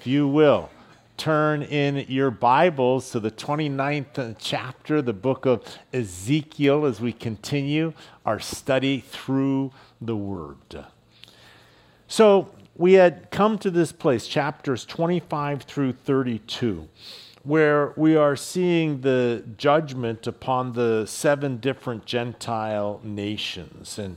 if you will, turn in your Bibles to the 29th chapter, the book of Ezekiel, as we continue our study through the Word. So, we had come to this place, chapters 25 through 32, where we are seeing the judgment upon the seven different Gentile nations. And,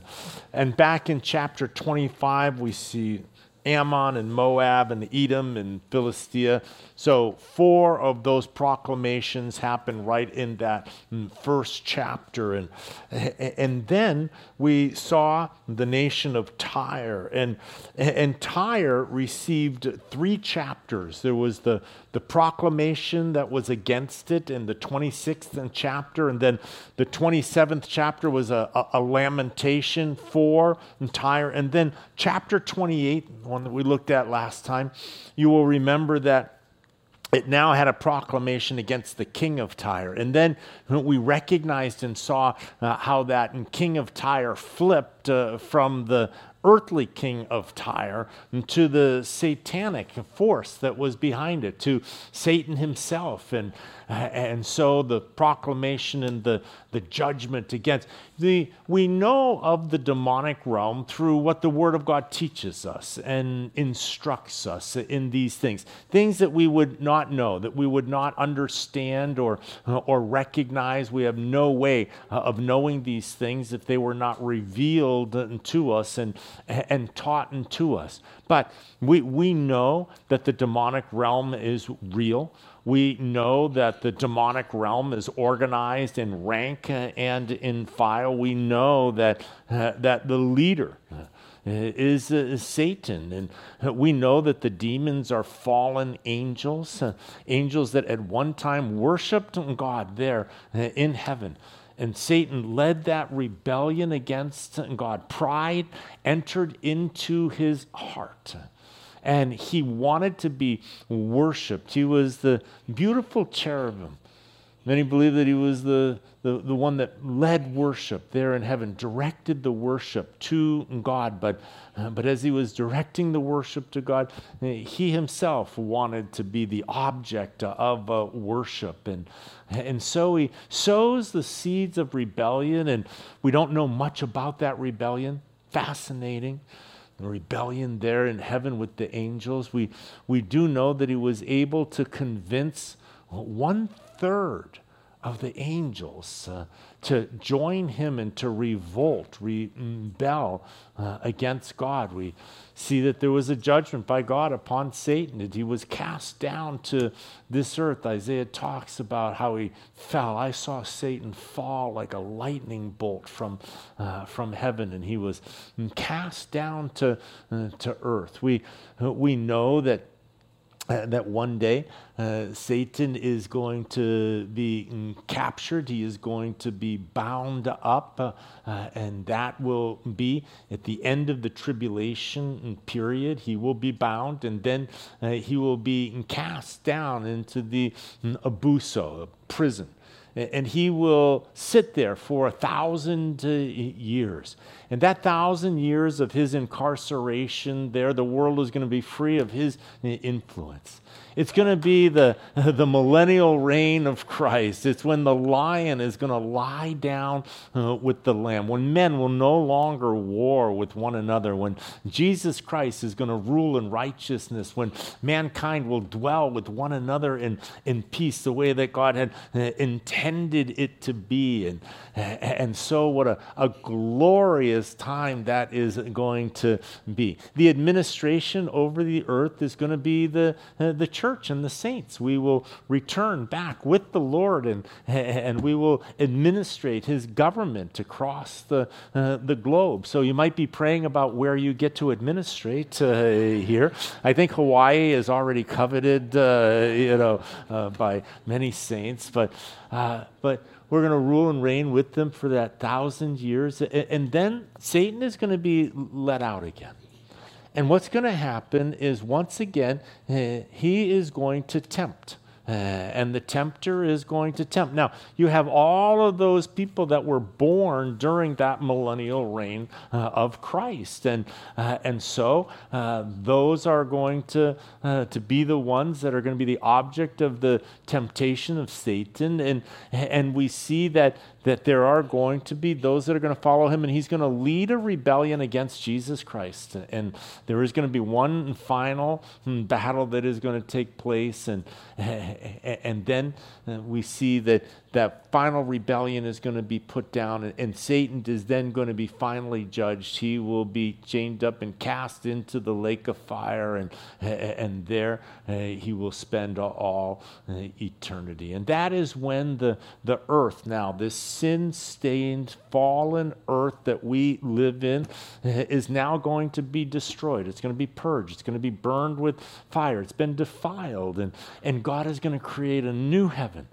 and back in chapter 25, we see Ammon and Moab and Edom and Philistia. So, four of those proclamations happen right in that first chapter. And, and then we saw the nation of Tyre. And, and Tyre received three chapters. There was the, the proclamation that was against it in the 26th chapter. And then the 27th chapter was a, a, a lamentation for Tyre. And then chapter 28, one that we looked at last time, you will remember that it now had a proclamation against the king of Tyre. And then we recognized and saw uh, how that king of Tyre flipped uh, from the earthly king of Tyre to the satanic force that was behind it, to Satan himself. And, Uh, and so the proclamation and the, the judgment against. The we know of the demonic realm through what the word of god teaches us and instructs us in these things. Things that we would not know that we would not understand or or recognize. We have no way uh, of knowing these things if they were not revealed to us and and taught to us. But we we know that the demonic realm is real we know that the demonic realm is organized in rank and in file. We know that, uh, that the leader uh, is, uh, is, Satan. And we know that the demons are fallen angels, uh, angels that at one time worshiped God there uh, in heaven. And Satan led that rebellion against God. Pride entered into his heart and he wanted to be worshiped. He was the beautiful cherubim. Many believe that he was the, the, the one that led worship there in heaven, directed the worship to God. But, but as he was directing the worship to God, he himself wanted to be the object of uh, worship. And, and so he sows the seeds of rebellion, and we don't know much about that rebellion. Fascinating rebellion there in heaven with the angels. We, we do know that he was able to convince one third of the angels uh, to join him and to revolt, rebel uh, against God. We see that there was a judgment by God upon Satan, that he was cast down to this earth. Isaiah talks about how he fell. I saw Satan fall like a lightning bolt from, uh, from heaven, and he was cast down to, uh, to earth. We, we know that uh, that one day uh, Satan is going to be captured, he is going to be bound up, uh, uh, and that will be at the end of the tribulation period. He will be bound, and then uh, he will be cast down into the abuso, prison and he will sit there for a thousand years. And that thousand years of his incarceration there, the world is going to be free of his influence. It's going to be the, the millennial reign of Christ. It's when the lion is going to lie down uh, with the lamb, when men will no longer war with one another, when Jesus Christ is going to rule in righteousness, when mankind will dwell with one another in, in peace, the way that God had uh, intended it to be. And, and so, what a, a glorious time that is going to be. The administration over the earth is going to be the, uh, the church church and the saints. We will return back with the Lord and, and we will administrate his government across the, uh, the globe. So you might be praying about where you get to administrate uh, here. I think Hawaii is already coveted, uh, you know, uh, by many saints, but, uh, but we're going to rule and reign with them for that thousand years. And then Satan is going to be let out again. And what's going to happen is once again, he is going to tempt uh, and the tempter is going to tempt. Now, you have all of those people that were born during that millennial reign uh, of Christ. And, uh, and so uh, those are going to, uh, to be the ones that are going to be the object of the temptation of Satan. And, and we see that that there are going to be those that are going to follow him, and he's going to lead a rebellion against Jesus Christ. And there is going to be one final hmm, battle that is going to take place, and, and then we see that that final rebellion is going to be put down, and, and, Satan is then going to be finally judged. He will be chained up and cast into the lake of fire, and, and there uh, he will spend all uh, eternity. And that is when the, the earth, now, this sin stained, fallen earth that we live in, uh, is now going to be destroyed. It's going to be purged, it's going to be burned with fire. It's been defiled, and, and God is going to create a new heaven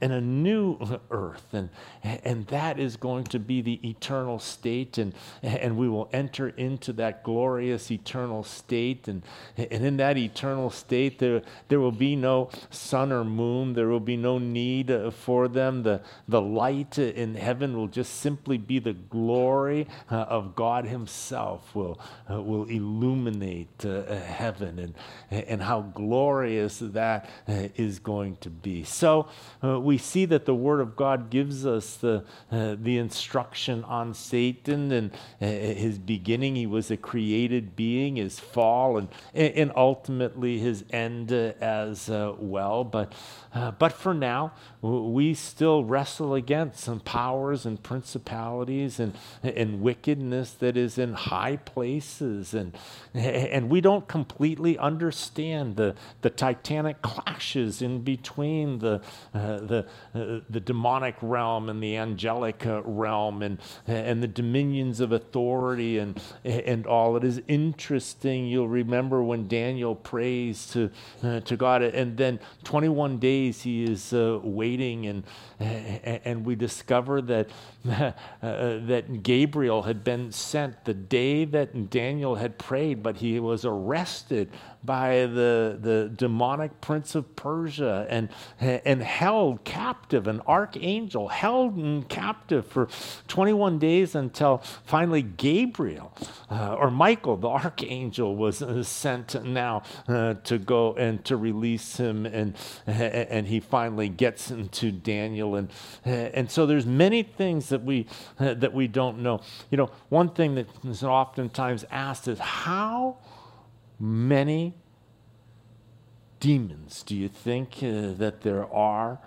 and a new earth. And, and that is going to be the eternal state. And, and we will enter into that glorious eternal state. And, and in that eternal state, there, there will be no sun or moon. There will be no need uh, for them. The, the light in heaven will just simply be the glory uh, of God Himself will, uh, will illuminate heaven and, and how glorious that uh, going to be. So, uh, we see that the Word of God gives us the, uh, the instruction on Satan and uh, his beginning. He was a created being, his fall, and, and ultimately his end uh, as uh, well. But, uh, but for now, we still wrestle against some powers and principalities and, and wickedness that is in high places. And, and we don't completely understand the, the titanic clashes in between the, uh, the, uh, the demonic realm and the angelic uh, realm and, and the dominions of authority and, and all. It is interesting. You'll remember when Daniel prays to, uh, to God, and then 21 days he is uh, waiting, and, and we discover that, uh, that Gabriel had been sent the day that Daniel had prayed, but he was arrested by the, the demonic prince of Persia and, and held captive, an archangel held in captive for 21 days until finally Gabriel uh, or Michael, the archangel, was uh, sent now uh, to go and to release him. And, and he finally gets into Daniel. And, and so there's many things that we, uh, that we don't know. You know, one thing that is oftentimes asked is how many demons do you think uh, that there are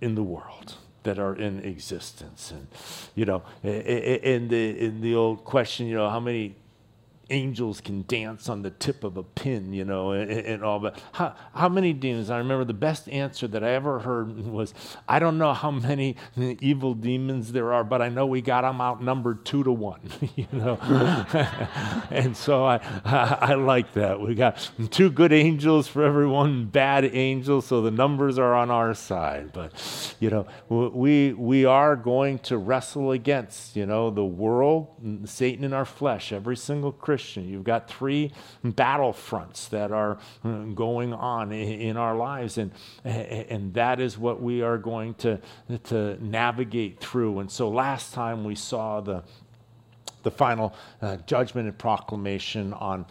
in the world? that are in existence and you know in the in the old question you know how many angels can dance on the tip of a pin, you know, and, and, all. But how, how many demons? I remember the best answer that I ever heard was, I don't know how many evil demons there are, but I know we got them outnumbered two to one, you know. and so I, I, I like that. We got two good angels for every one bad angel, so the numbers are on our side. But, you know, we, we are going to wrestle against, you know, the world, Satan in our flesh, every single Christian Christian. You've got three battlefronts that are uh, going on in our lives, and, and that is what we are going to, to navigate through. And so last time we saw the the final uh, judgment and proclamation on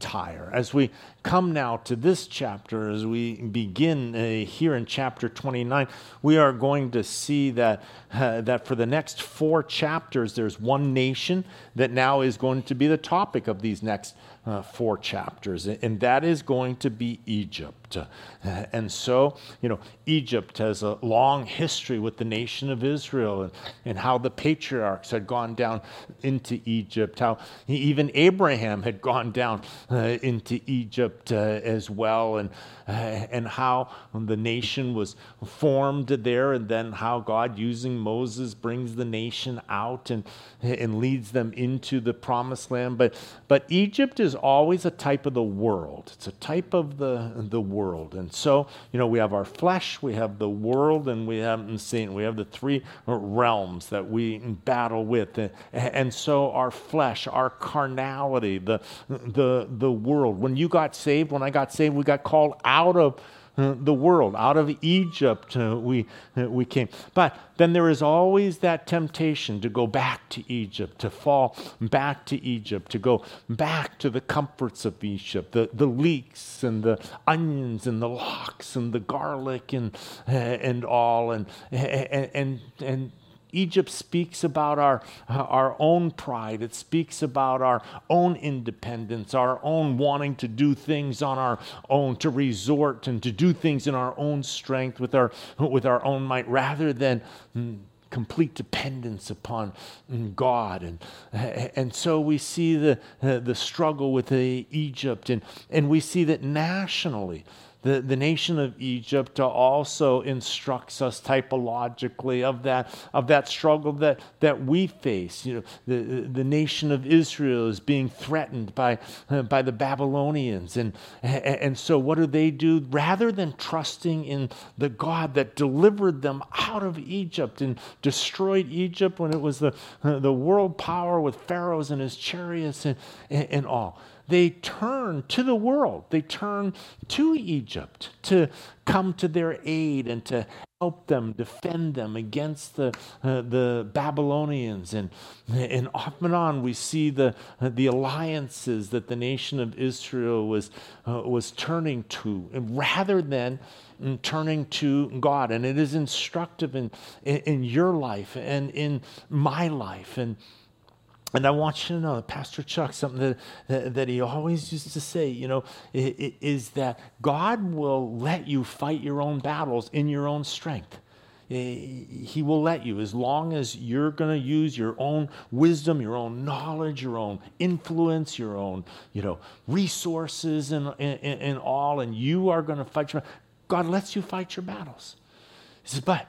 Tyre. As we come now to this chapter, as we begin uh, here in chapter 29, we are going to see that, uh, that for the next four chapters, there's one nation that now is going to be the topic of these next uh, four chapters, and that is going to be Egypt. Uh, and so, you know, Egypt has a long history with the nation of Israel and, and how the patriarchs had gone down into Egypt, how even Abraham had gone down uh, into Egypt uh, as well, and, uh, and how the nation was formed there, and then how God, using Moses, brings the nation out and, and leads them into the promised land. But, but Egypt is always a type of the world. It's a type of the, the world. And so, you know, we have our flesh, we have the world, and we have Satan. We have the three realms that we battle with. And, and so our flesh, our carnality, the, the, the world. When you got saved, when I got saved, we got called out of the world. Out of Egypt uh, we, uh, we came. But then there is always that temptation to go back to Egypt, to fall back to Egypt, to go back to the comforts of Egypt, the, the leeks and the onions and the lox and the garlic and, and all. And, and, and, and Egypt speaks about our, our own pride. It speaks about our own independence, our own wanting to do things on our own, to resort and to do things in our own strength with our, with our own might, rather than mm, complete dependence upon mm, God. And, and so we see the, the struggle with Egypt, and, and we see that nationally, the, the nation of Egypt also instructs us typologically of that, of that struggle that, that we face. You know, the, the nation of Israel is being threatened by, uh, by the Babylonians. And, and so, what do they do? Rather than trusting in the God that delivered them out of Egypt and destroyed Egypt when it was the, uh, the world power with Pharaohs and his chariots and, and, and all they turn to the world. They turn to Egypt to come to their aid and to help them, defend them against the, uh, the Babylonians. And, and off and on, we see the, uh, the alliances that the nation of Israel was, uh, was turning to, rather than mm, turning to God. And it is instructive in, in, in your life and in my life. And and I want you to know, that Pastor Chuck, something that, that, that, he always used to say, you know, is that God will let you fight your own battles in your own strength. He will let you as long as you're going to use your own wisdom, your own knowledge, your own influence, your own, you know, resources and, and, and all, and you are going to fight your God lets you fight your battles. He says, but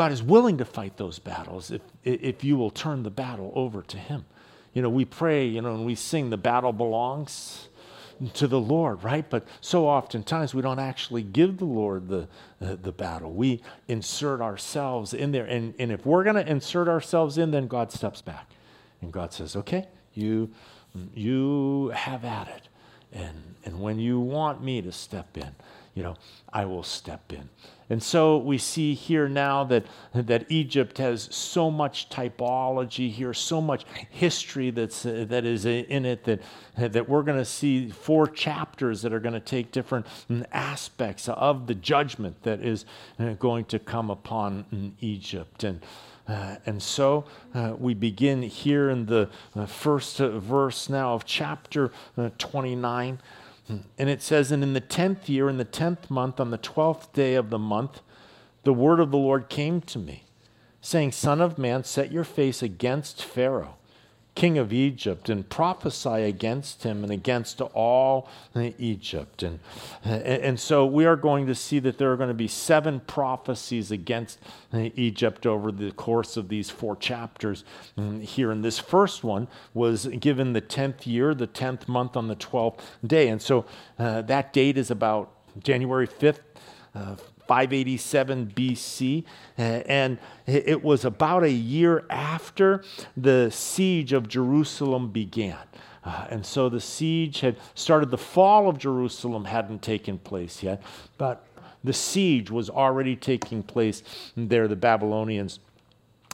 God is willing to fight those battles if, if you will turn the battle over to Him. You know, we pray, you know, and we sing, the battle belongs to the Lord, right? But so oftentimes we don't actually give the Lord the, uh, the battle. We insert ourselves in there. And, and if we're going to insert ourselves in, then God steps back. And God says, okay, you, you have at it. And, and when you want me to step in, you know, I will step in. And so we see here now that, that Egypt has so much typology here, so much history that's, uh, that is in it that, that we're going to see four chapters that are going to take different aspects of the judgment that is uh, going to come upon mm, Egypt. And, uh, and so uh, we begin here in the uh, first verse now of chapter uh, 29. And it says, And in the tenth year, in the tenth month, on the twelfth day of the month, the word of the Lord came to me, saying, Son of man, set your face against Pharaoh king of Egypt and prophesy against him and against all Egypt. And, and so we are going to see that there are going to be seven prophecies against Egypt over the course of these four chapters here. And this first one was given the 10th year, the 10th month on the 12th day. And so uh, that date is about January 5th. Uh, 587 BC, and it was about a year after the siege of Jerusalem began. Uh, and so the siege had started, the fall of Jerusalem hadn't taken place yet, but the siege was already taking place there. The Babylonians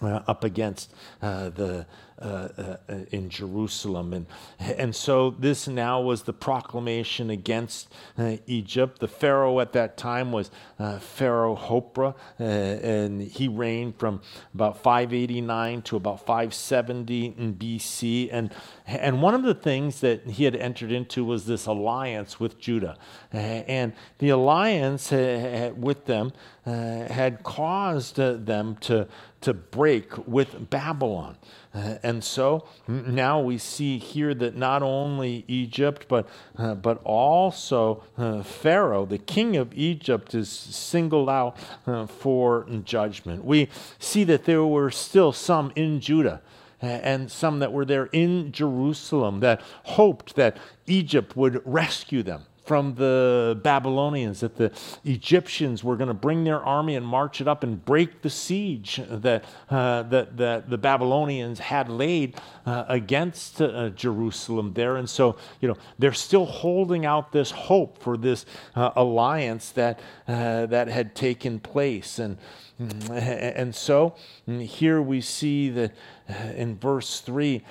uh, up against uh, the Uh, uh, uh, in Jerusalem. And, and so this now was the proclamation against uh, Egypt. The Pharaoh at that time was uh, Pharaoh Hophra, uh, and he reigned from about 589 to about 570 in BC. And, and one of the things that he had entered into was this alliance with Judah. and the alliance with them had caused them to, to break with Babylon. Uh, and so now we see here that not only Egypt, but, uh, but also uh, Pharaoh, the king of Egypt, is singled out uh, for judgment. We see that there were still some in Judah and some that were there in Jerusalem that hoped that Egypt would rescue them from the Babylonians, that the Egyptians were going to bring their army and march it up and break the siege that, uh, that, that the Babylonians had laid uh, against uh, Jerusalem there. And so, you know, they're still holding out this hope for this uh, alliance that, uh, that had taken place. And, and so here we see that uh, in verse 3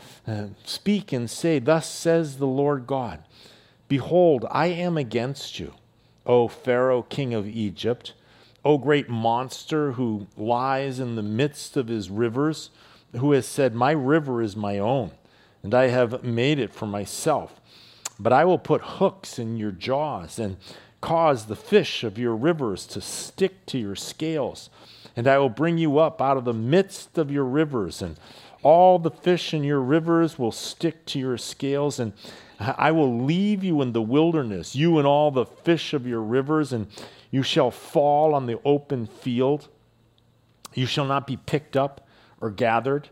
speak and say, Thus says the Lord God. Behold, I am against you, O Pharaoh, king of Egypt, O great monster who lies in the midst of his rivers, who has said, My river is my own, and I have made it for myself. But I will put hooks in your jaws and cause the fish of your rivers to stick to your scales. And I will bring you up out of the midst of your rivers, and all the fish in your rivers will stick to your scales. And I will leave you in the wilderness, you and all the fish of your rivers, and you shall fall on the open field. You shall not be picked up or gathered.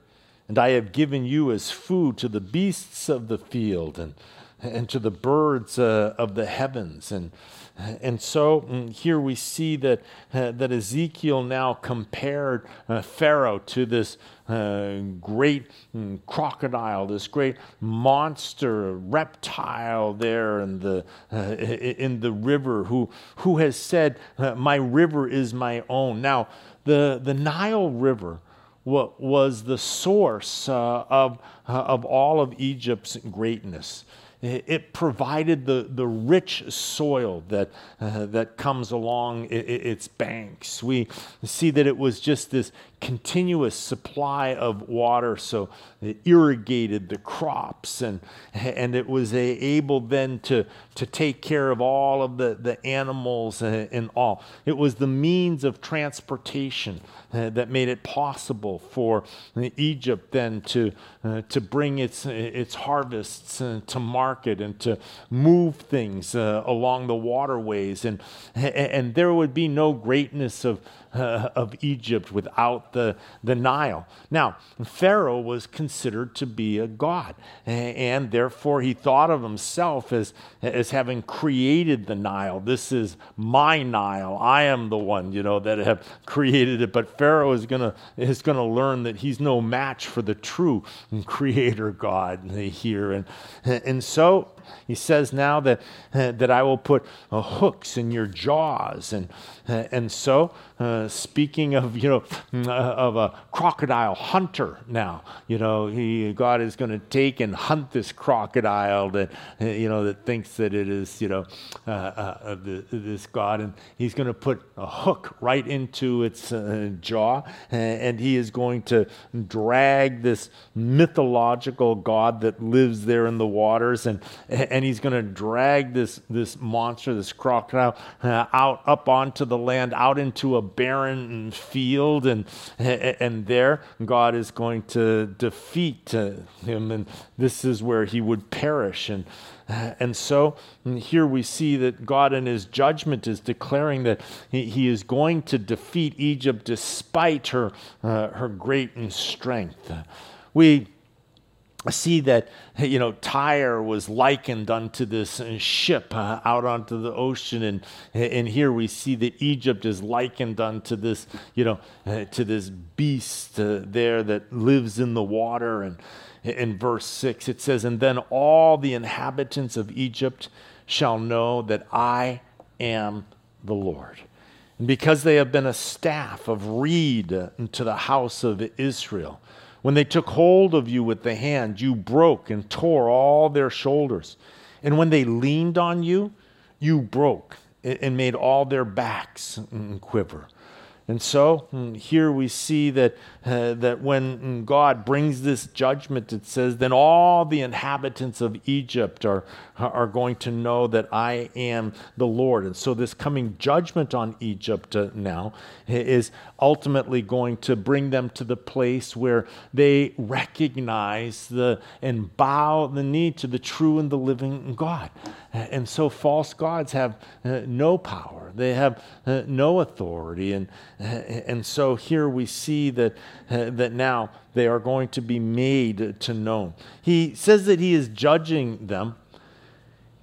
And I have given you as food to the beasts of the field and, and to the birds uh, of the heavens. And and so mm, here we see that, uh, that Ezekiel now compared uh, Pharaoh to this uh, great mm, crocodile, this great monster, reptile there in the, uh, in the river, who, who has said, uh, My river is my own. Now, the, the Nile River was the source uh, of, of all of Egypt's greatness. It provided the, the rich soil that, uh, that comes along its banks. We see that it was just this continuous supply of water, so it irrigated the crops, and, and it was able then to, to take care of all of the, the animals and, all. It was the means of transportation that made it possible for Egypt then to, uh, to bring its, its harvests to market and to move things along the waterways. And, and there would be no greatness of, uh, of Egypt without the, the Nile. Now, Pharaoh was considered to be a god, and therefore he thought of himself as, as having created the Nile. This is my Nile. I am the one, you know, that have created it. But Pharaoh is gonna is gonna learn that he's no match for the true creator God here. And and so he says now that, uh, that I will put uh, hooks in your jaws. And, uh, and so, uh, speaking of, you know, uh, of a crocodile hunter now, you know, he, God is going to take and hunt this crocodile that, uh, you know, that thinks that it is, you know, the, this God. And he's going to put a hook right into its jaw. And he is going to drag this mythological God that lives there in the waters and, and he's going to drag this, this monster, this crocodile, uh, out up onto the land, out into a barren field. And, and there, God is going to defeat uh, him. And this is where he would perish. And, uh, and so here we see that God in his judgment is declaring that he, he is going to defeat Egypt despite her, uh, her great strength. We see that you know Tyre was likened unto this ship uh, out onto the ocean, and and here we see that Egypt is likened unto this you know uh, to this beast uh, there that lives in the water, and in verse six it says, and then all the inhabitants of Egypt shall know that I am the Lord. And because they have been a staff of reed to the house of Israel, when they took hold of you with the hand, you broke and tore all their shoulders. And when they leaned on you, you broke and made all their backs mm, mm, quiver. And so mm, here we see that, uh, that when mm, God brings this judgment, it says, then all the inhabitants of Egypt are, are going to know that I am the Lord. And so this coming judgment on Egypt uh, now is ultimately going to bring them to the place where they recognize the, and bow the knee to the true and the living God. And so false gods have uh, no power, they have uh, no authority. And, and so here we see that, uh, that now they are going to be made to know. He says that he is judging them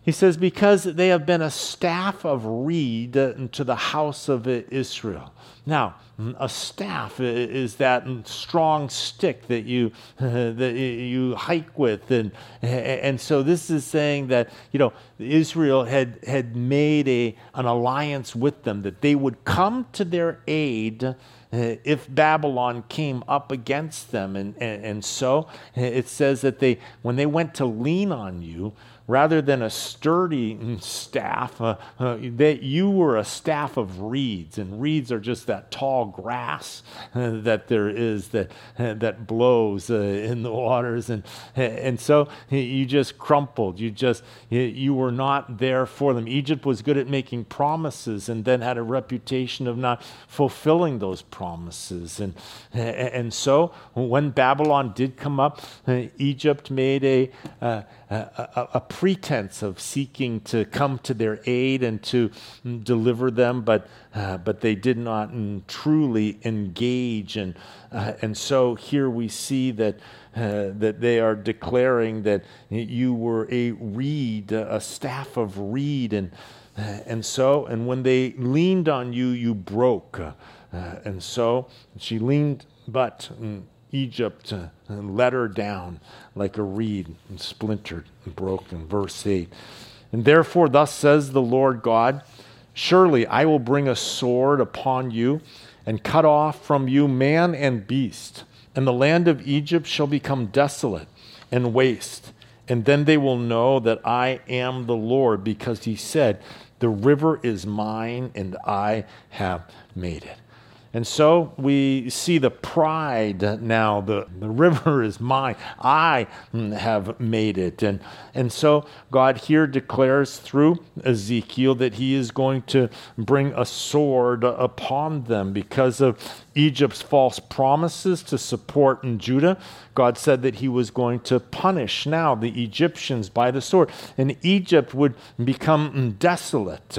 He says, Because they have been a staff of reed to the house of Israel. Now, a staff is that strong stick that you that you hike with, and and so this is saying that you know Israel had had made a an alliance with them that they would come to their aid uh, if Babylon came up against them. And, and, so uh, it says that they, when they went to lean on you, rather than a sturdy staff, uh, uh, that you were a staff of reeds, and reeds are just that tall grass uh, that there is that uh, that blows uh, in the waters, and and so you just crumpled. You just you were not there for them. Egypt was good at making promises, and then had a reputation of not fulfilling those promises, and and so when Babylon did come up, uh, Egypt made a a, a, pretense of seeking to come to their aid and to deliver them, but, uh, but they did not truly engage. And, uh, and so here we see that, uh, that they are declaring that you were a reed, a staff of reed. And, uh, and so, and when they leaned on you, you broke. Uh, and so she leaned, but mm, Egypt uh, let her down like a reed and splintered and broken. Verse 8. And therefore, thus says the Lord God Surely I will bring a sword upon you and cut off from you man and beast, and the land of Egypt shall become desolate and waste. And then they will know that I am the Lord, because he said, The river is mine, and I have made it. And so we see the pride now. The, the river is mine. I have made it. And, and so God here declares through Ezekiel that he is going to bring a sword upon them because of Egypt's false promises to support in Judah. God said that he was going to punish now the Egyptians by the sword. And Egypt would become desolate.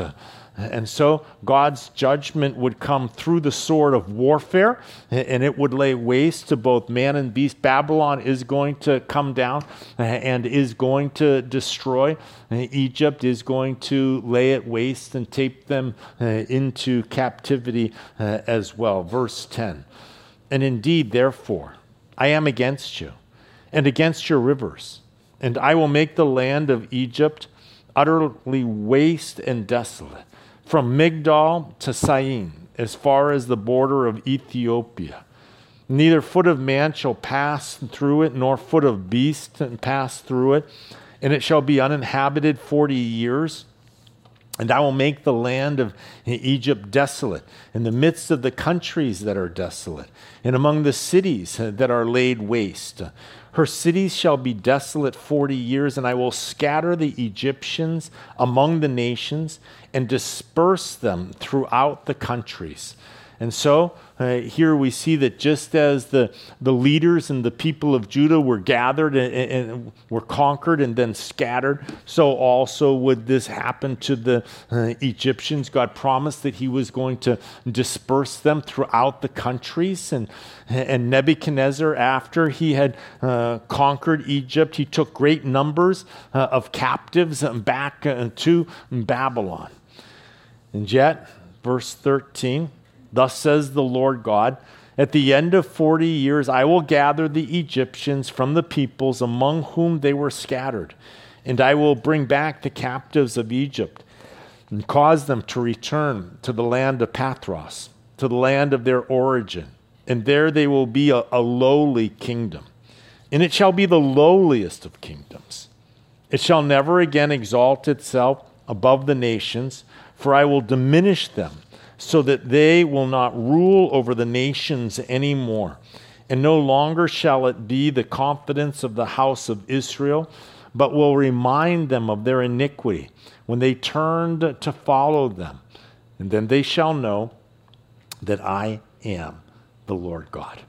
And so God's judgment would come through the sword of warfare, and it would lay waste to both man and beast. Babylon is going to come down and is going to destroy. Egypt is going to lay it waste and take them uh, into captivity uh, as well. Verse 10 And indeed, therefore, I am against you and against your rivers, and I will make the land of Egypt utterly waste and desolate from Migdol to Syene, as far as the border of Ethiopia. Neither foot of man shall pass through it, nor foot of beast pass through it, and it shall be uninhabited forty years. And I will make the land of Egypt desolate, in the midst of the countries that are desolate, and among the cities that are laid waste. Her cities shall be desolate forty years, and I will scatter the Egyptians among the nations and disperse them throughout the countries. And so uh, here we see that just as the, the leaders and the people of Judah were gathered and, and, were conquered and then scattered, so also would this happen to the uh, Egyptians. God promised that He was going to disperse them throughout the countries. And, and Nebuchadnezzar, after he had uh, conquered Egypt, he took great numbers uh, of captives back uh, to Babylon. And yet, verse 13, Thus says the Lord God At the end of forty years, I will gather the Egyptians from the peoples among whom they were scattered, and I will bring back the captives of Egypt and cause them to return to the land of Pathros, to the land of their origin. And there they will be a, a lowly kingdom. And it shall be the lowliest of kingdoms. It shall never again exalt itself above the nations, for I will diminish them so that they will not rule over the nations anymore. And no longer shall it be the confidence of the house of Israel, but will remind them of their iniquity when they turned to follow them. And then they shall know that I am the Lord God.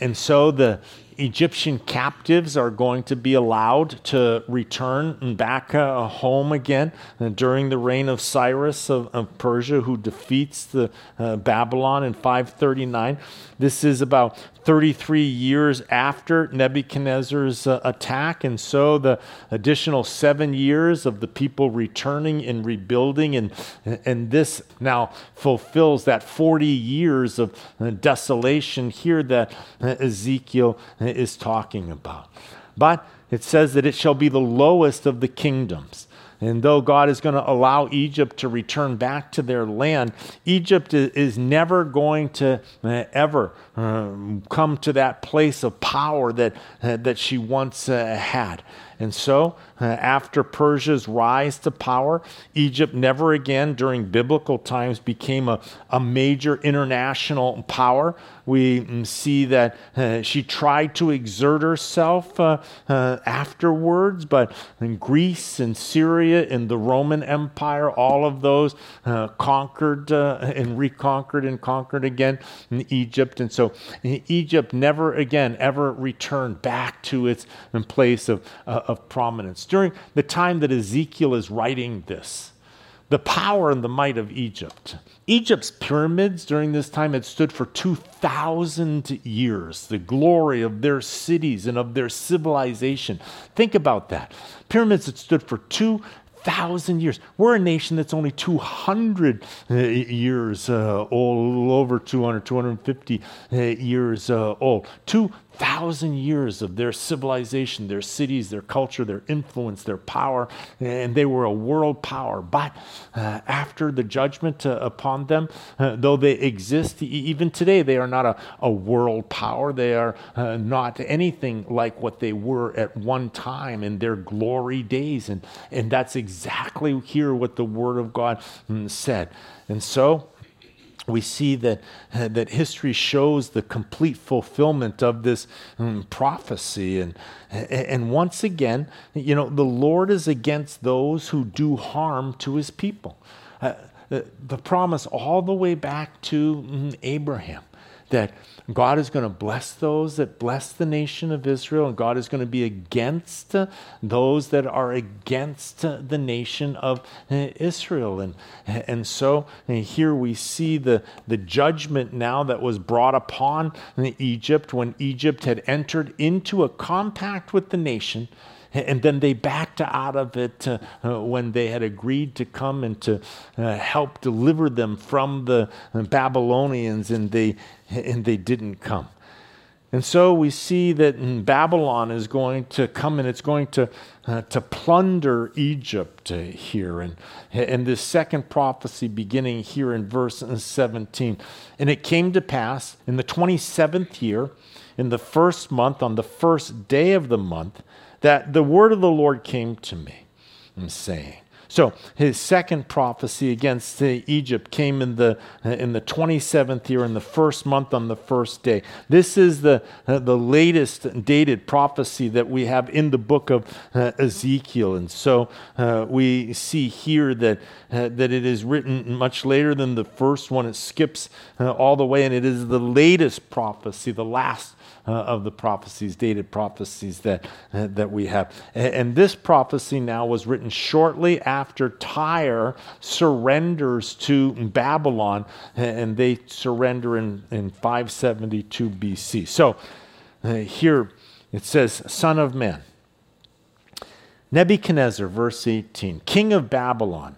And so the, Egyptian captives are going to be allowed to return and back uh, home again uh, during the reign of Cyrus of, of Persia, who defeats the uh, Babylon in 539. This is about 33 years after Nebuchadnezzar's uh, attack. And so the additional seven years of the people returning and rebuilding, and, and this now fulfills that 40 years of uh, desolation here that uh, Ezekiel is talking about. But it says that it shall be the lowest of the kingdoms. And though God is going to allow Egypt to return back to their land, Egypt is never going to uh, ever um, come to that place of power that, uh, that she once uh, had. And so, uh, after Persia's rise to power, Egypt never again during biblical times became a, a major international power. We mm, see that uh, she tried to exert herself uh, uh, afterwards, but in Greece and Syria and the Roman Empire, all of those uh, conquered uh, and reconquered and conquered again in Egypt. And so Egypt never again ever returned back to its place of, of prominence. During the time that Ezekiel is writing this, the power and the might of Egypt. Egypt's pyramids during this time had stood for 2,000 years, the glory of their cities and of their civilization. Think about that. Pyramids that stood for 2,000 years. We're a nation that's only 200 uh, years uh, old, over 200, 250 uh, years uh, old. Two thousand years of their civilization, their cities, their culture, their influence, their power, and they were a world power. But uh, after the judgment uh, upon them, uh, though they exist, even today, they are not a, a world power. They are uh, not anything like what they were at one time in their glory days. And, and that's exactly here what the Word of God mm, said. And so, we see that, uh, that history shows the complete fulfillment of this um, prophecy. And, and once again, you know, the Lord is against those who do harm to his people. Uh, the, the promise all the way back to mm, Abraham that God is going to bless those that bless the nation of Israel, and God is going to be against those that are against the nation of uh, Israel. And, and so and here we see the, the judgment now that was brought upon Egypt when Egypt had entered into a compact with the nation and then they backed out of it uh, uh, when they had agreed to come and to uh, help deliver them from the Babylonians, and they, and they didn't come. And so we see that Babylon is going to come and it's going to, uh, to plunder Egypt uh, here. And, and this second prophecy beginning here in verse 17. And it came to pass in the 27th year, in the first month, on the first day of the month, that the word of the Lord came to me, I'm saying. So his second prophecy against Egypt came in the in the 27th year in the first month on the first day. This is the the latest dated prophecy that we have in the book of uh, Ezekiel, and so uh, we see here that uh, that it is written much later than the first one. It skips uh, all the way, and it is the latest prophecy, the last uh, of the prophecies, dated prophecies that, uh, that we have. And, and, this prophecy now was written shortly after Tyre surrenders to Babylon, and they surrender in, in 572 BC. So uh, here it says, Son of man. Nebuchadnezzar, verse 18, king of Babylon,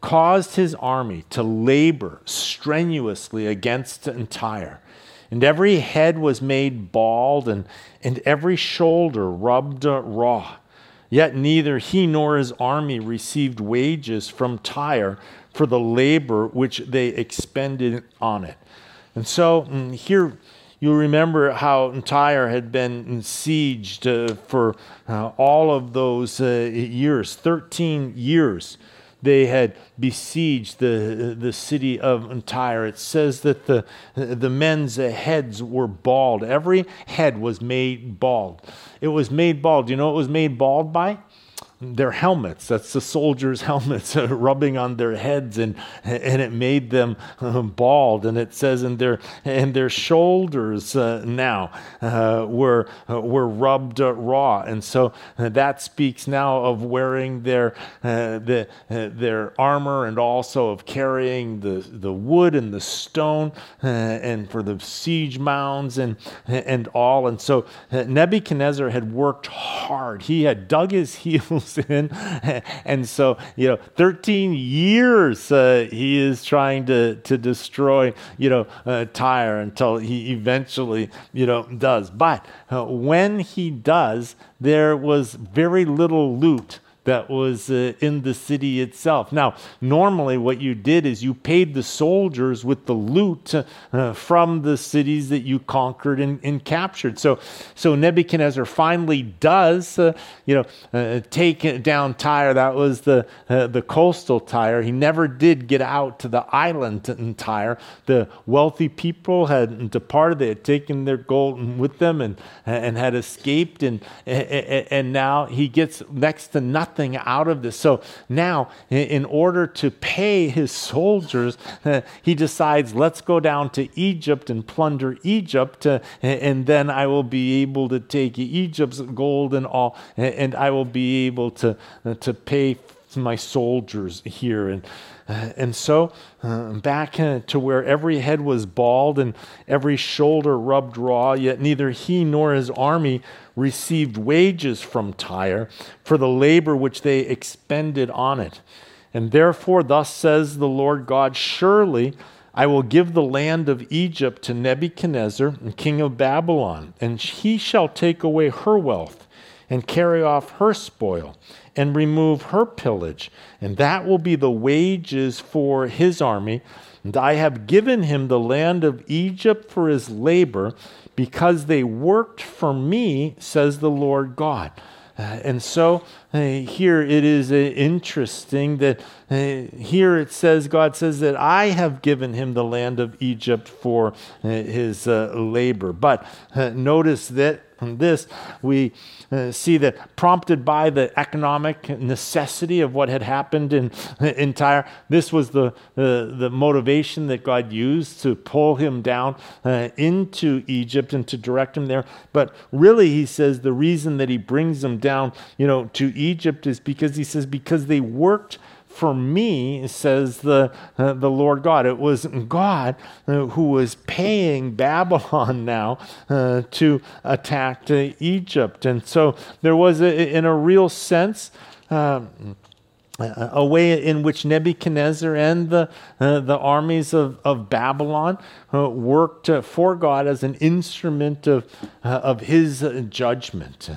caused his army to labor strenuously against Tyre and every head was made bald, and, and every shoulder rubbed raw. Yet neither he nor his army received wages from Tyre for the labor which they expended on it. And so mm, here you remember how Tyre had been sieged uh, for uh, all of those uh, years 13 years they had besieged the, the city of Tyre. It says that the, the men's heads were bald. Every head was made bald. It was made bald. You know it was made bald by? Their helmets. That's the soldiers' helmets rubbing on their heads, and and it made them uh, bald. And it says in their and their shoulders uh, now uh, were uh, were rubbed uh, raw, and so that speaks now of wearing their the their armor and also of carrying the the wood and the stone and for the siege mounds and and all. And so Nebuchadnezzar had worked hard. He had dug his heels in. And so, you know, 13 years uh, he is trying to, to destroy, you know, uh, Tyre until he eventually, you know, does. But uh, when he does, there was very little loot that was uh, in the city itself. Now, normally what you did is you paid the soldiers with the loot uh, from the cities that you conquered and, and, captured. So, so Nebuchadnezzar finally does, uh, you know, uh, take down Tyre. That was the uh, the coastal Tyre. He never did get out to the island in Tyre. The wealthy people had departed. They had taken their gold with them and and had escaped. And and, and now he gets next to nothing nothing out of this. So now, in order to pay his soldiers, he decides, let's go down to Egypt and plunder Egypt, uh, and then I will be able to take Egypt's gold and all, and I will be able to, uh, to pay my soldiers here. And uh, and so, back to where every head was bald and every shoulder rubbed raw, yet neither he nor his army received wages from Tyre for the labor which they expended on it. And therefore, thus says the Lord God Surely I will give the land of Egypt to Nebuchadnezzar, king of Babylon, and he shall take away her wealth and carry off her spoil and remove her pillage, and that will be the wages for his army. And I have given him the land of Egypt for his labor, because they worked for me, says the Lord God. Uh, and so uh, here it is uh, interesting that uh, here it says, God says that I have given him the land of Egypt for uh, his uh, labor. But notice that this, we uh, see that prompted by the economic necessity of what had happened in, in Tyre, this was the, uh, the motivation that God used to pull him down uh, into Egypt and to direct him there. But really, he says the reason that he brings them down, you know, to Egypt is because he says, because they worked for me, says the, uh, the Lord God. It was God uh, who was paying Babylon now uh, to attack Egypt. And so there was, a, in a real sense, um, a way in which Nebuchadnezzar and the, uh, the armies of, of Babylon uh, worked uh, for God as an instrument of, of his judgment.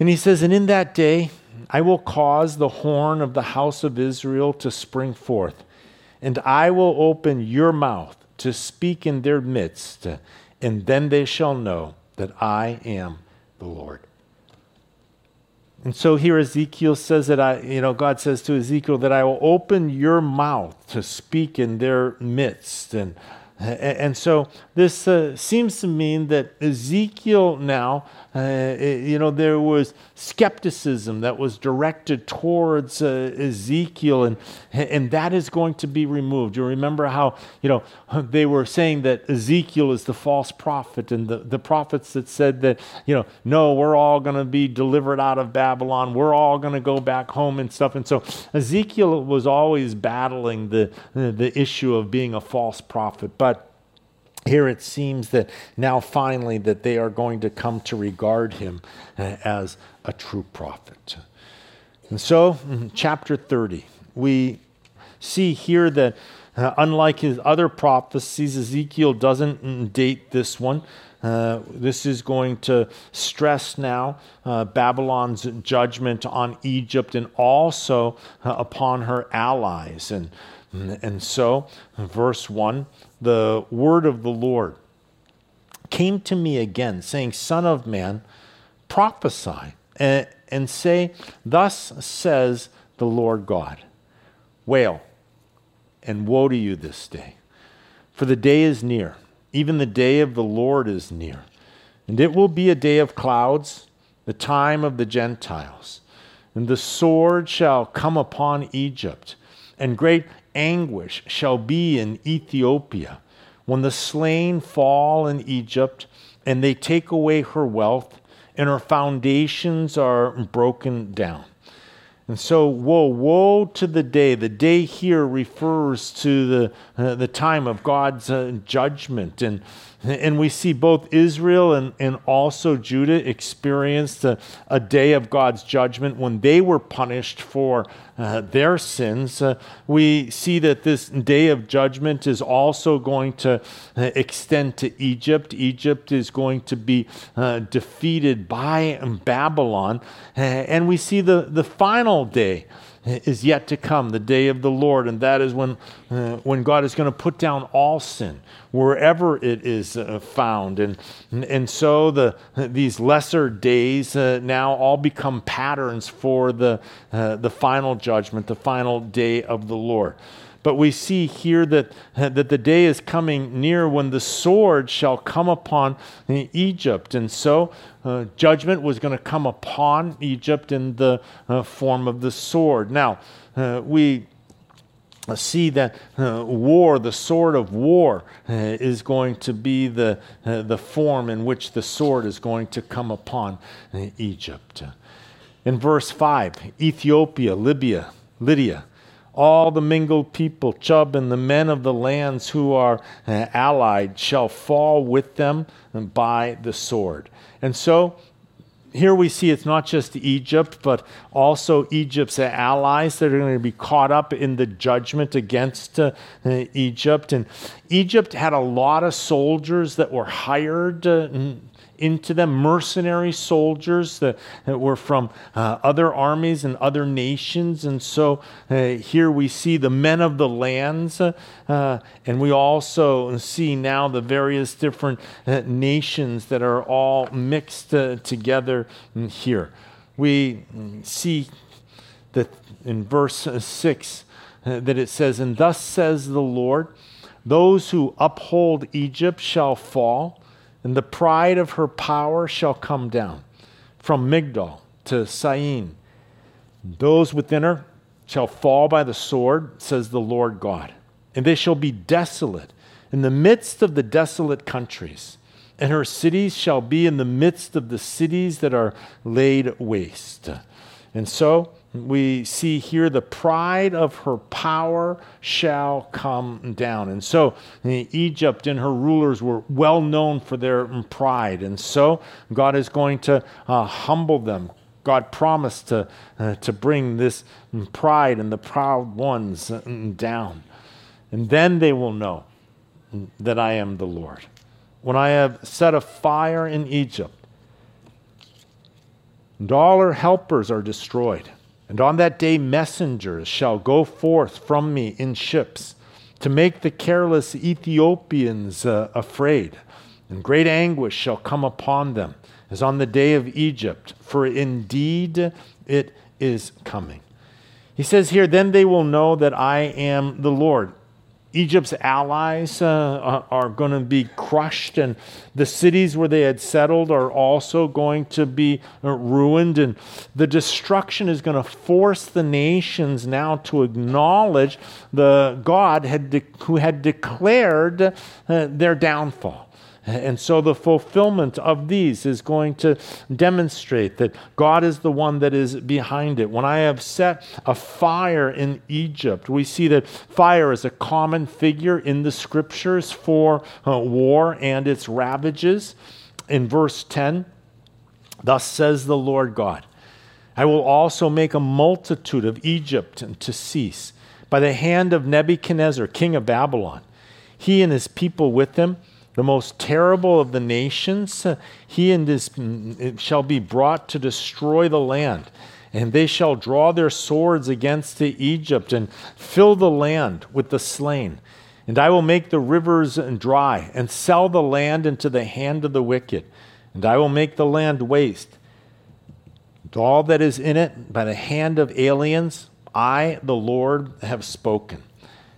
And he says, And in that day, I will cause the horn of the house of Israel to spring forth, and I will open your mouth to speak in their midst, and then they shall know that I am the Lord. And so here Ezekiel says that I, you know, God says to Ezekiel that I will open your mouth to speak in their midst. And, and so this uh, seems to mean that Ezekiel now uh, you know, there was skepticism that was directed towards uh, Ezekiel, and, and that is going to be removed. You remember how, you know, they were saying that Ezekiel is the false prophet, and the, the prophets that said that, you know, no, we're all going to be delivered out of Babylon, we're all going to go back home and stuff. And so Ezekiel was always battling the, the issue of being a false prophet. But here it seems that now finally that they are going to come to regard him uh, as a true prophet. And so, in chapter 30, we see here that uh, unlike his other prophecies, Ezekiel doesn't date this one. Uh, this is going to stress now uh, Babylon's judgment on Egypt and also uh, upon her allies. And, and so, verse 1 the word of the Lord came to me again, saying, Son of man, prophesy and, and say, Thus says the Lord God Wail and woe to you this day, for the day is near, even the day of the Lord is near. And it will be a day of clouds, the time of the Gentiles And the sword shall come upon Egypt, and great anguish shall be in Ethiopia, when the slain fall in Egypt, and they take away her wealth, and her foundations are broken down. And so, woe, woe to the day. The day here refers to the, uh, the time of God's uh, judgment. And and we see both Israel and, and also Judah experienced a, a day of God's judgment when they were punished for uh, their sins. Uh, we see that this day of judgment is also going to uh, extend to Egypt. Egypt is going to be uh, defeated by Babylon. Uh, and we see the, the final day is yet to come, the day of the Lord, and that is when, uh, when God is going to put down all sin wherever it is uh, found. And, and so the, these lesser days uh, now all become patterns for the, uh, the final judgment, the final day of the Lord. But we see here that, that the day is coming near when the sword shall come upon Egypt. And so uh, judgment was going to come upon Egypt in the uh, form of the sword. Now, uh, we see that uh, war, the sword of war, uh, is going to be the, uh, the form in which the sword is going to come upon Egypt. In verse 5, Ethiopia, Libya, Lydia, all the mingled people, Chub, and the men of the lands who are uh, allied shall fall with them by the sword. And so here we see it's not just Egypt, but also Egypt's allies that are going to be caught up in the judgment against uh, Egypt. And Egypt had a lot of soldiers that were hired uh, into them, mercenary soldiers that, that were from uh, other armies and other nations. And so uh, here we see the men of the lands, uh, and we also see now the various different uh, nations that are all mixed uh, together here. We see that in verse 6 uh, that it says, And thus says the Lord, those who uphold Egypt shall fall and the pride of her power shall come down from Migdol to Syene. Those within her shall fall by the sword, says the Lord God, and they shall be desolate in the midst of the desolate countries, and her cities shall be in the midst of the cities that are laid waste. And so, we see here the pride of her power shall come down. And so Egypt and her rulers were well known for their pride. And so God is going to uh, humble them. God promised to, uh, to bring this pride and the proud ones uh, down. And then they will know that I am the Lord. When I have set a fire in Egypt, and all her helpers are destroyed and on that day, messengers shall go forth from me in ships to make the careless Ethiopians uh, afraid. And great anguish shall come upon them, as on the day of Egypt, for indeed it is coming. He says here, Then they will know that I am the Lord. Egypt's allies uh, are going to be crushed, and the cities where they had settled are also going to be uh, ruined. And the destruction is going to force the nations now to acknowledge the God had de- who had declared uh, their downfall. And so the fulfillment of these is going to demonstrate that God is the one that is behind it. When I have set a fire in Egypt, we see that fire is a common figure in the scriptures for uh, war and its ravages. In verse 10, thus says the Lord God I will also make a multitude of Egypt to cease by the hand of Nebuchadnezzar, king of Babylon, he and his people with him the most terrible of the nations, uh, he and his mm, shall be brought to destroy the land. And they shall draw their swords against Egypt and fill the land with the slain. And I will make the rivers dry and sell the land into the hand of the wicked. And I will make the land waste. And all that is in it by the hand of aliens, I, the Lord, have spoken.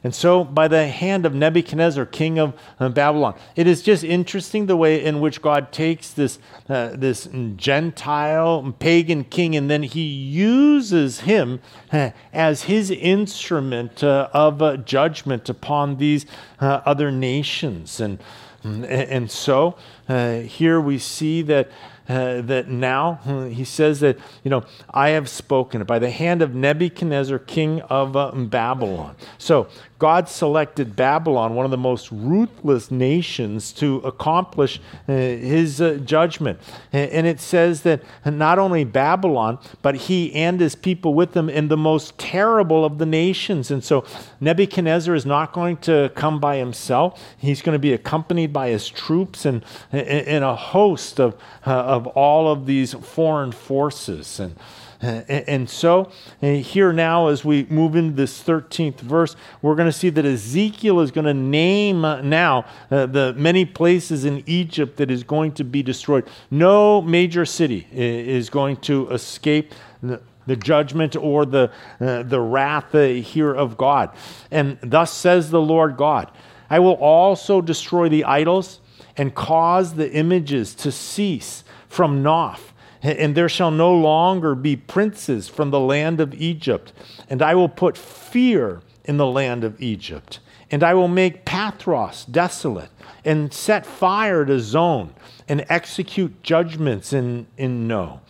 And so, by the hand of Nebuchadnezzar, king of uh, Babylon. It is just interesting the way in which God takes this, uh, this Gentile, pagan king, and then he uses him uh, as his instrument uh, of uh, judgment upon these uh, other nations. And, and so, here we see that uh, that now he says that, you know, I have spoken by the hand of Nebuchadnezzar, king of uh, Babylon. So God selected Babylon, one of the most ruthless nations, to accomplish uh, his uh, judgment. And it says that not only Babylon, but he and his people with him in the most terrible of the nations. And so Nebuchadnezzar is not going to come by himself. He's going to be accompanied by his troops and, and a host of, uh, of all of these foreign forces. And and so, here now, as we move into this 13th verse, we're going to see that Ezekiel is going to name uh, now uh, the many places in Egypt that is going to be destroyed. No major city is going to escape the, the judgment or the, uh, the wrath uh, here of God. And thus says the Lord God I will also destroy the idols and cause the images to cease from Noph and there shall no longer be princes from the land of Egypt. And I will put fear in the land of Egypt. And I will make Pathros desolate, and set fire to Zoan, and execute judgments in, in No.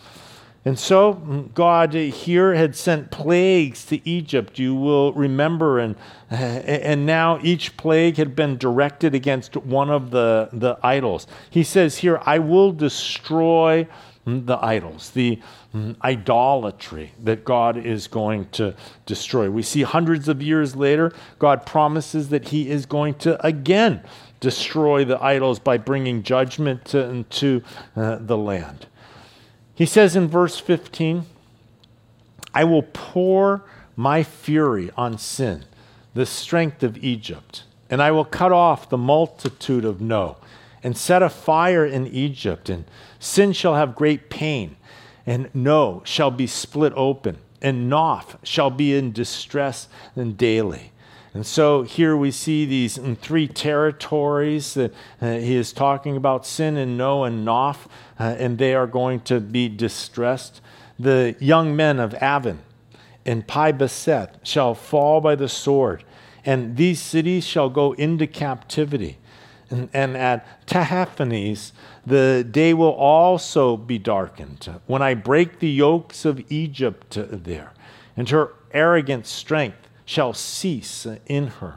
And so mm, God here had sent plagues to Egypt, you will remember, and, eh, and now each plague had been directed against one of the, the idols. He says here, I will destroy the idols, the mm, idolatry that God is going to destroy. We see hundreds of years later, God promises that He is going to again destroy the idols by bringing judgment to, into uh, the land. He says in verse 15, I will pour my fury on sin, the strength of Egypt, and I will cut off the multitude of No and set a fire in Egypt, and sin shall have great pain, and No shall be split open, and Noph shall be in distress and daily. And so here we see these three territories that uh, he is talking about sin and No and Noph, uh, and they are going to be distressed. The young men of Aven and Pi Beseth shall fall by the sword, and these cities shall go into captivity and, at Tehaphnehes, the day will also be darkened when I break the yokes of Egypt there, and her arrogant strength shall cease in her.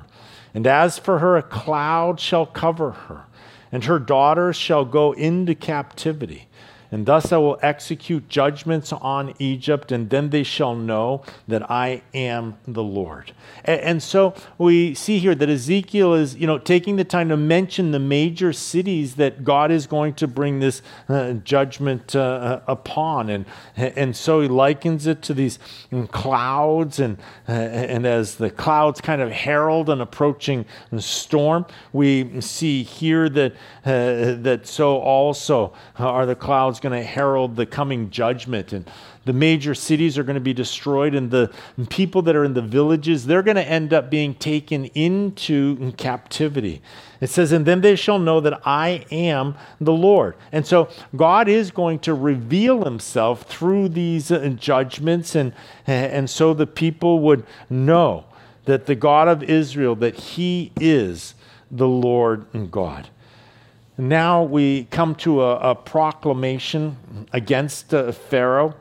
And as for her, a cloud shall cover her, and her daughters shall go into captivity. And thus I will execute judgments on Egypt, and then they shall know that I am the Lord. And, and, so we see here that Ezekiel is, you know, taking the time to mention the major cities that God is going to bring this uh, judgment uh, uh upon. And, and so he likens it to these clouds, and, uh, and as the clouds kind of herald an approaching storm, we see here that, uh, that so also are the clouds going to herald the coming judgment and the major cities are going to be destroyed and the people that are in the villages they're going to end up being taken into captivity. It says and then they shall know that i am the lord. And so god is going to reveal himself through these uh, judgments and and so the people would know that the god of israel that he is the lord and god now we come to a, a proclamation against uh, Pharaoh.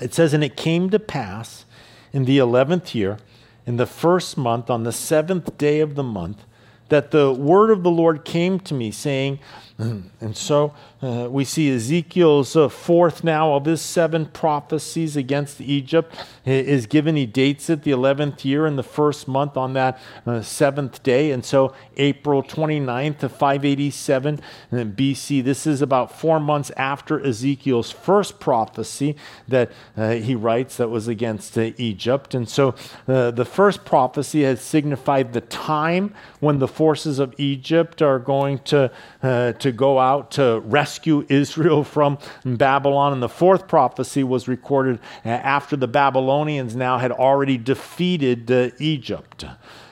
It says, And it came to pass in the eleventh year, in the first month, on the seventh day of the month, that the word of the Lord came to me, saying, and so uh, we see Ezekiel's uh, fourth now of his seven prophecies against Egypt is given. He dates it the 11th year in the first month on that uh, seventh day. And so April 29th of 587 uh, BC. This is about four months after Ezekiel's first prophecy that uh, he writes that was against uh, Egypt. And so the first prophecy has signified the time when the forces of Egypt are going to, to to go out to rescue Israel from Babylon. And the fourth prophecy was recorded after the Babylonians now had already defeated uh, Egypt.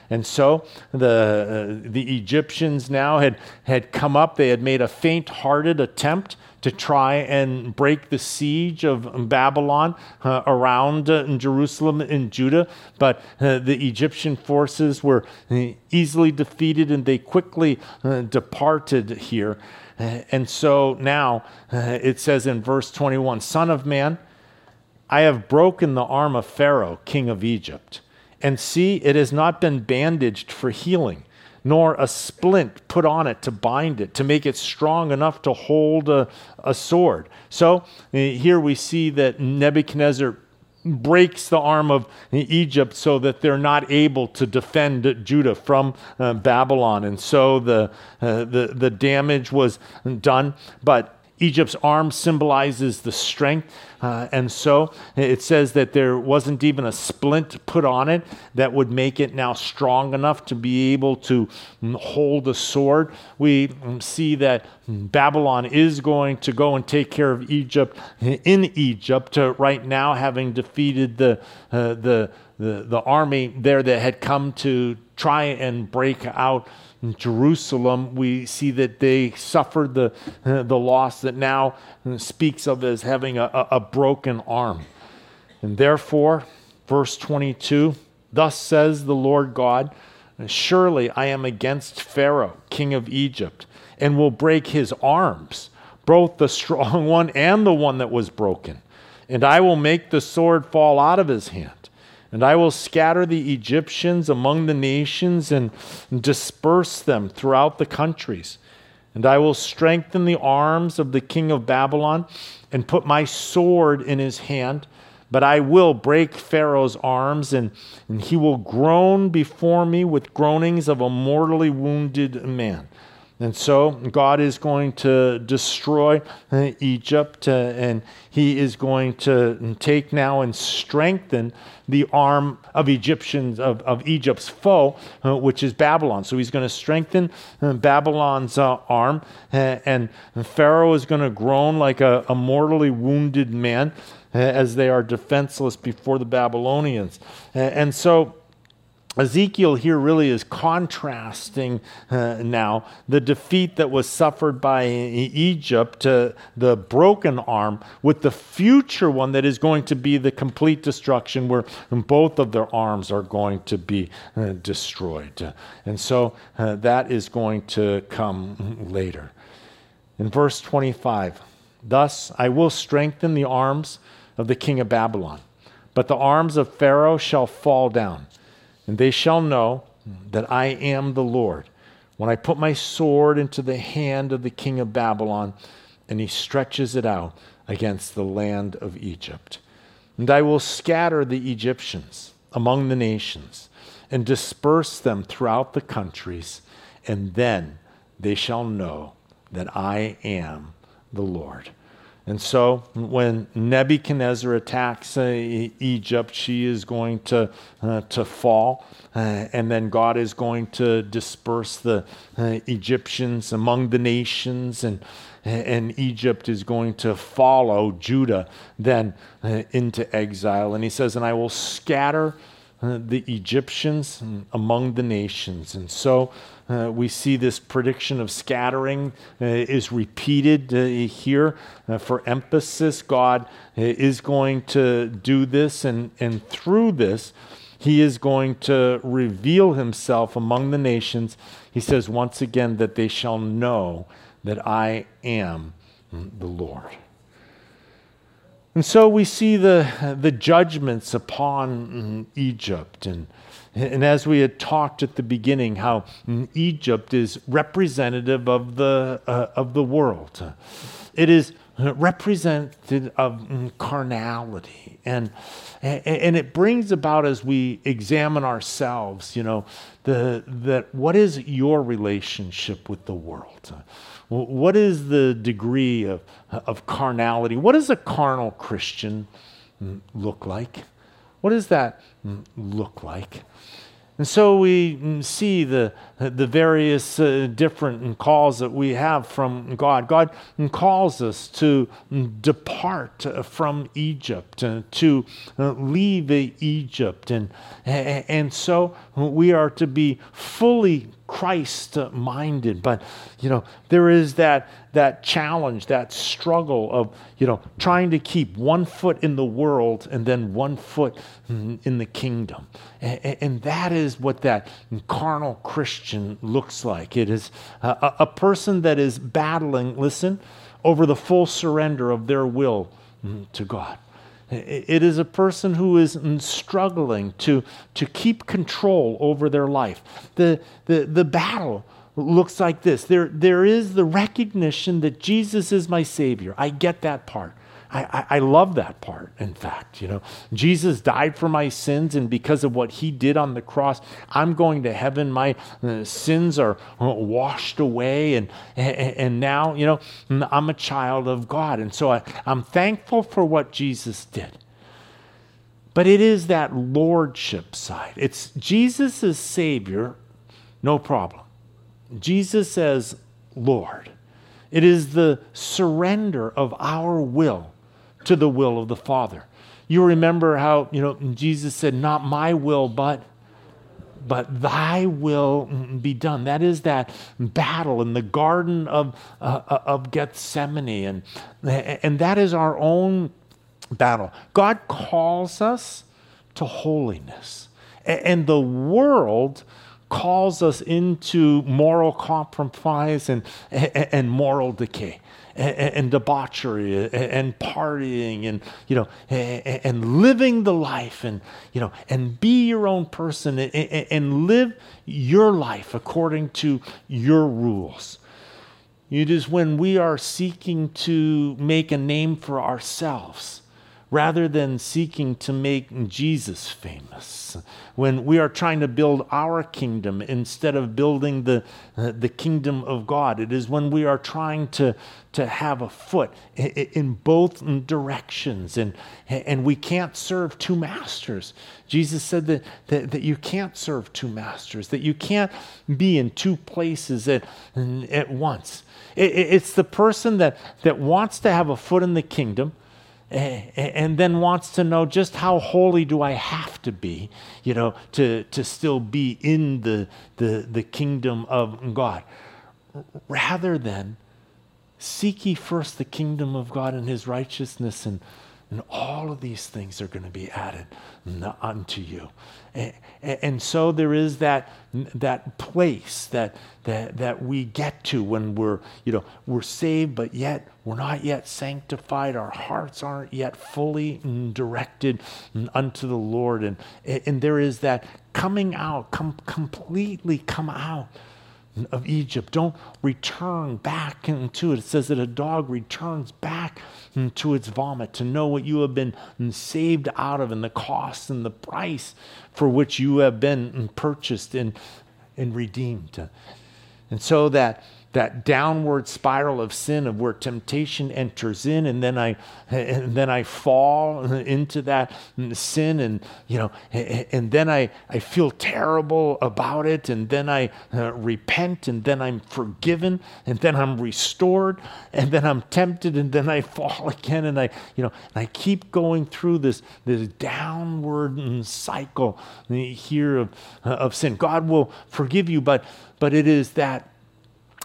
And so the, uh, the Egyptians now had, had come up. They had made a faint hearted attempt to try and break the siege of Babylon uh, around uh, Jerusalem and Judah. But uh, the Egyptian forces were uh, easily defeated and they quickly uh, departed here. Uh, and so now it says in verse 21 Son of man, I have broken the arm of Pharaoh, king of Egypt. And see, it has not been bandaged for healing nor a splint put on it to bind it, to make it strong enough to hold a, a sword. So eh, here we see that Nebuchadnezzar breaks the arm of Egypt so that they're not able to defend Judah from uh, Babylon. And so the, uh, the, the damage was done. But Egypt's arm symbolizes the strength. Uh, and so it says that there wasn't even a splint put on it that would make it now strong enough to be able to hold a sword. We see that Babylon is going to go and take care of Egypt in Egypt, uh, right now, having defeated the, uh, the, the, the army there that had come to try and break out Jerusalem, we see that they suffered the, the loss that now speaks of as having a, a broken arm. And therefore, verse 22 Thus says the Lord God, Surely I am against Pharaoh, king of Egypt, and will break his arms, both the strong one and the one that was broken. And I will make the sword fall out of his hand and I will scatter the Egyptians among the nations and disperse them throughout the countries. And I will strengthen the arms of the king of Babylon and put my sword in his hand. But I will break Pharaoh's arms, and, and he will groan before me with groanings of a mortally wounded man. And so God is going to destroy uh, Egypt, uh, and He is going to take now and strengthen the arm of Egyptians of, of Egypt's foe, uh, which is Babylon. So He's going to strengthen Babylon's arm, uh, and Pharaoh is going to groan like a, a mortally wounded man as they are defenseless before the Babylonians. and so Ezekiel here really is contrasting uh, now the defeat that was suffered by Egypt, uh, the broken arm, with the future one that is going to be the complete destruction where both of their arms are going to be uh, destroyed. And so uh, that is going to come later. In verse 25, thus I will strengthen the arms of the king of Babylon, but the arms of Pharaoh shall fall down and they shall know that I am the Lord when I put my sword into the hand of the king of Babylon and he stretches it out against the land of Egypt. And I will scatter the Egyptians among the nations and disperse them throughout the countries, and then they shall know that I am the Lord. And so when Nebuchadnezzar attacks uh, Egypt, she is going to, uh, to fall. Uh, and then God is going to disperse the uh, Egyptians among the nations. And, and Egypt is going to follow Judah then uh, into exile. And he says, And I will scatter uh, the Egyptians among the nations. And so uh, we see this prediction of scattering uh, is repeated uh, here uh, for emphasis. God uh, is going to do this, and, and through this, he is going to reveal himself among the nations. He says once again that they shall know that I am the Lord. And so we see the, the judgments upon Egypt and and as we had talked at the beginning, how Egypt is representative of the, uh, of the world. It is represented of mm, carnality. And, and it brings about as we examine ourselves, you know, the, that what is your relationship with the world? What is the degree of, of carnality? What does a carnal Christian mm, look like? What does that mm, look like? And so we see the, the various uh, different calls that we have from God. God calls us to depart from Egypt, uh, to uh, leave Egypt. And, and so we are to be fully Christ minded. But, you know, there is that, that challenge, that struggle of, you know, trying to keep one foot in the world and then one foot in the kingdom. And, and that is what that carnal Christian looks like. It is a, a person that is battling, listen, over the full surrender of their will to God. It is a person who is struggling to, to keep control over their life. The, the, the battle looks like this there, there is the recognition that Jesus is my Savior. I get that part. I, I, love that part, in fact. You know, Jesus died for my sins, and because of what he did on the cross, I'm going to heaven. My uh, sins are uh, washed away, and, and, and, now, you know, I'm a child of God. And so I, I'm thankful for what Jesus did. But it is that lordship side. It's Jesus as Savior, no problem. Jesus as Lord. It is the surrender of our will to the will of the Father. You remember how, you know, Jesus said, Not my will, but but thy will be done. That is that battle in the Garden of, uh, uh of Gethsemane. And, and that is our own battle. God calls us to holiness. And the world calls us into moral compromise and, and moral decay and, debauchery and partying and you know and living the life and you know and be your own person and live your life according to your rules. It is when we are seeking to make a name for ourselves rather than seeking to make Jesus famous. When we are trying to build our kingdom instead of building the, uh, the kingdom of God, it is when we are trying to, to have a foot in, in both directions. And, and we can't serve two masters. Jesus said that, that, that you can't serve two masters, that you can't be in two places at, at once. It, it's the person that, that wants to have a foot in the kingdom Eh, eh, and then wants to know just how holy do I have to be, you know, to, to still be in the, the, the kingdom of God. Rather than seek ye first the kingdom of God and his righteousness, and, and all of these things are going to be added unto you. And, and so there is that, that place that, that, that we get to when we're, you know, we're saved, but yet we're not yet sanctified. Our hearts aren't yet fully directed unto the Lord. And, and there is that coming out, come, completely come out of Egypt. Don't return back into it. It says that a dog returns back into its vomit to know what you have been saved out of and the cost and the price for which you have been purchased and, and redeemed. And so that that downward spiral of sin of where temptation enters in and then I and then I fall into that sin and you know and then I I feel terrible about it and then I uh, repent and then I'm forgiven and then I'm restored and then I'm tempted and then I fall again and I you know and I keep going through this this downward cycle here of of sin. God will forgive you but but it is that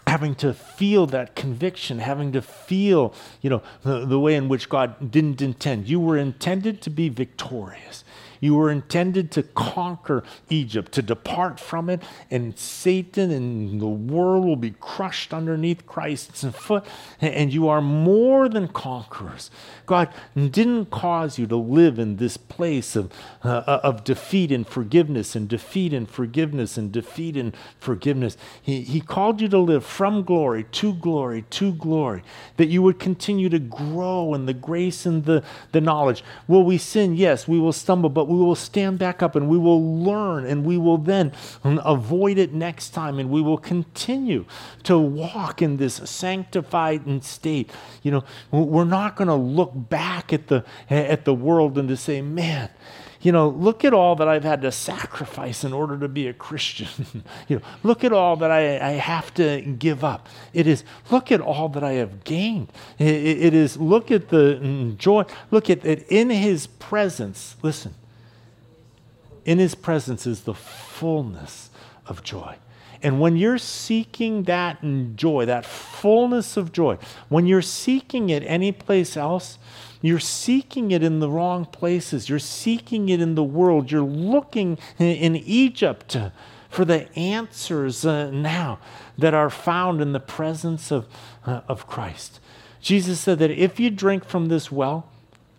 having to feel that conviction, having to feel, you know, the, the way in which God didn't intend. You were intended to be victorious. You were intended to conquer Egypt, to depart from it, and Satan and the world will be crushed underneath Christ's foot, and you are more than conquerors. God didn't cause you to live in this place of, uh, of defeat and forgiveness, and defeat and forgiveness, and defeat and forgiveness. He, he called you to live from glory to glory to glory, that you would continue to grow in the grace and the, the knowledge. Will we sin? Yes, we will stumble, but we will stand back up and we will learn and we will then avoid it next time and we will continue to walk in this sanctified state. You know, we're not going to look back at the at the world and to say, man, you know, look at all that I've had to sacrifice in order to be a Christian. you know, look at all that I, I have to give up. It is, look at all that I have gained. it, it is, look at the mm, joy. Look at it in his presence. Listen, in his presence is the fullness of joy. And when you're seeking that joy, that fullness of joy, when you're seeking it anyplace else, you're seeking it in the wrong places. You're seeking it in the world. You're looking in Egypt for the answers uh, now that are found in the presence of, uh, of Christ. Jesus said that if you drink from this well,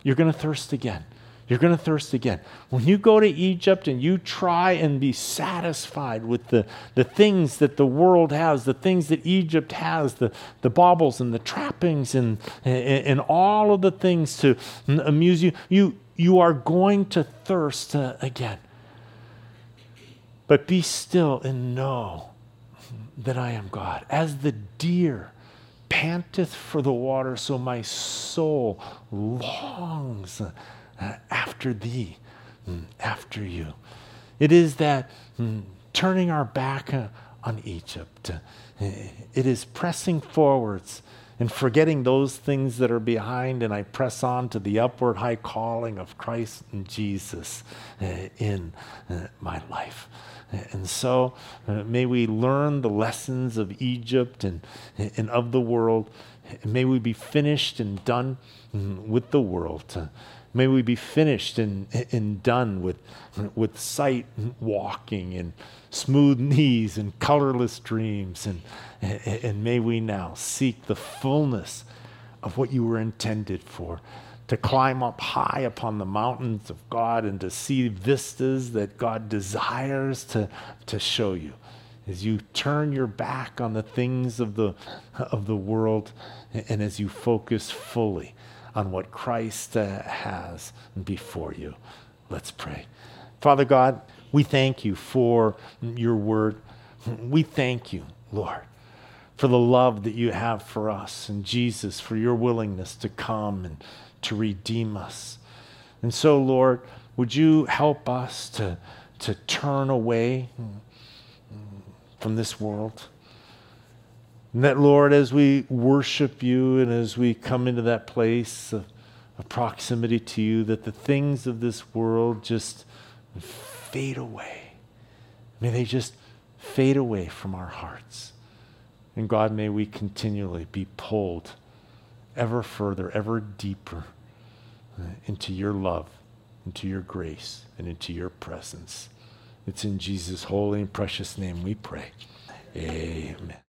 you're going to thirst again. You're going to thirst again. When you go to Egypt and you try and be satisfied with the, the things that the world has, the things that Egypt has, the, the baubles and the trappings and, and, and all of the things to amuse you, you, you are going to thirst uh, again. But be still and know that I am God. As the deer panteth for the water, so my soul longs after thee, mm, after you. It is that mm, turning our back uh, on Egypt. Uh, it is pressing forwards and forgetting those things that are behind, and I press on to the upward high calling of Christ and Jesus in my life. And so uh, may we learn the lessons of Egypt and, and of the world. May we be finished and done mm, with the world. May we be finished and, and done with, with sight walking and smooth knees and colorless dreams. And, and may we now seek the fullness of what you were intended for to climb up high upon the mountains of God and to see vistas that God desires to, to show you. As you turn your back on the things of the, of the world and as you focus fully on what Christ uh, has before you. Let's pray. Father God, we thank you for your word. We thank you, Lord, for the love that you have for us and Jesus, for your willingness to come and to redeem us. And so, Lord, would you help us to, to turn away from this world? And that, Lord, as we worship you and as we come into that place of, of proximity to you, that the things of this world just fade away. May they just fade away from our hearts. And God, may we continually be pulled ever further, ever deeper uh, into your love, into your grace, and into your presence. It's in Jesus' holy and precious name we pray. Amen.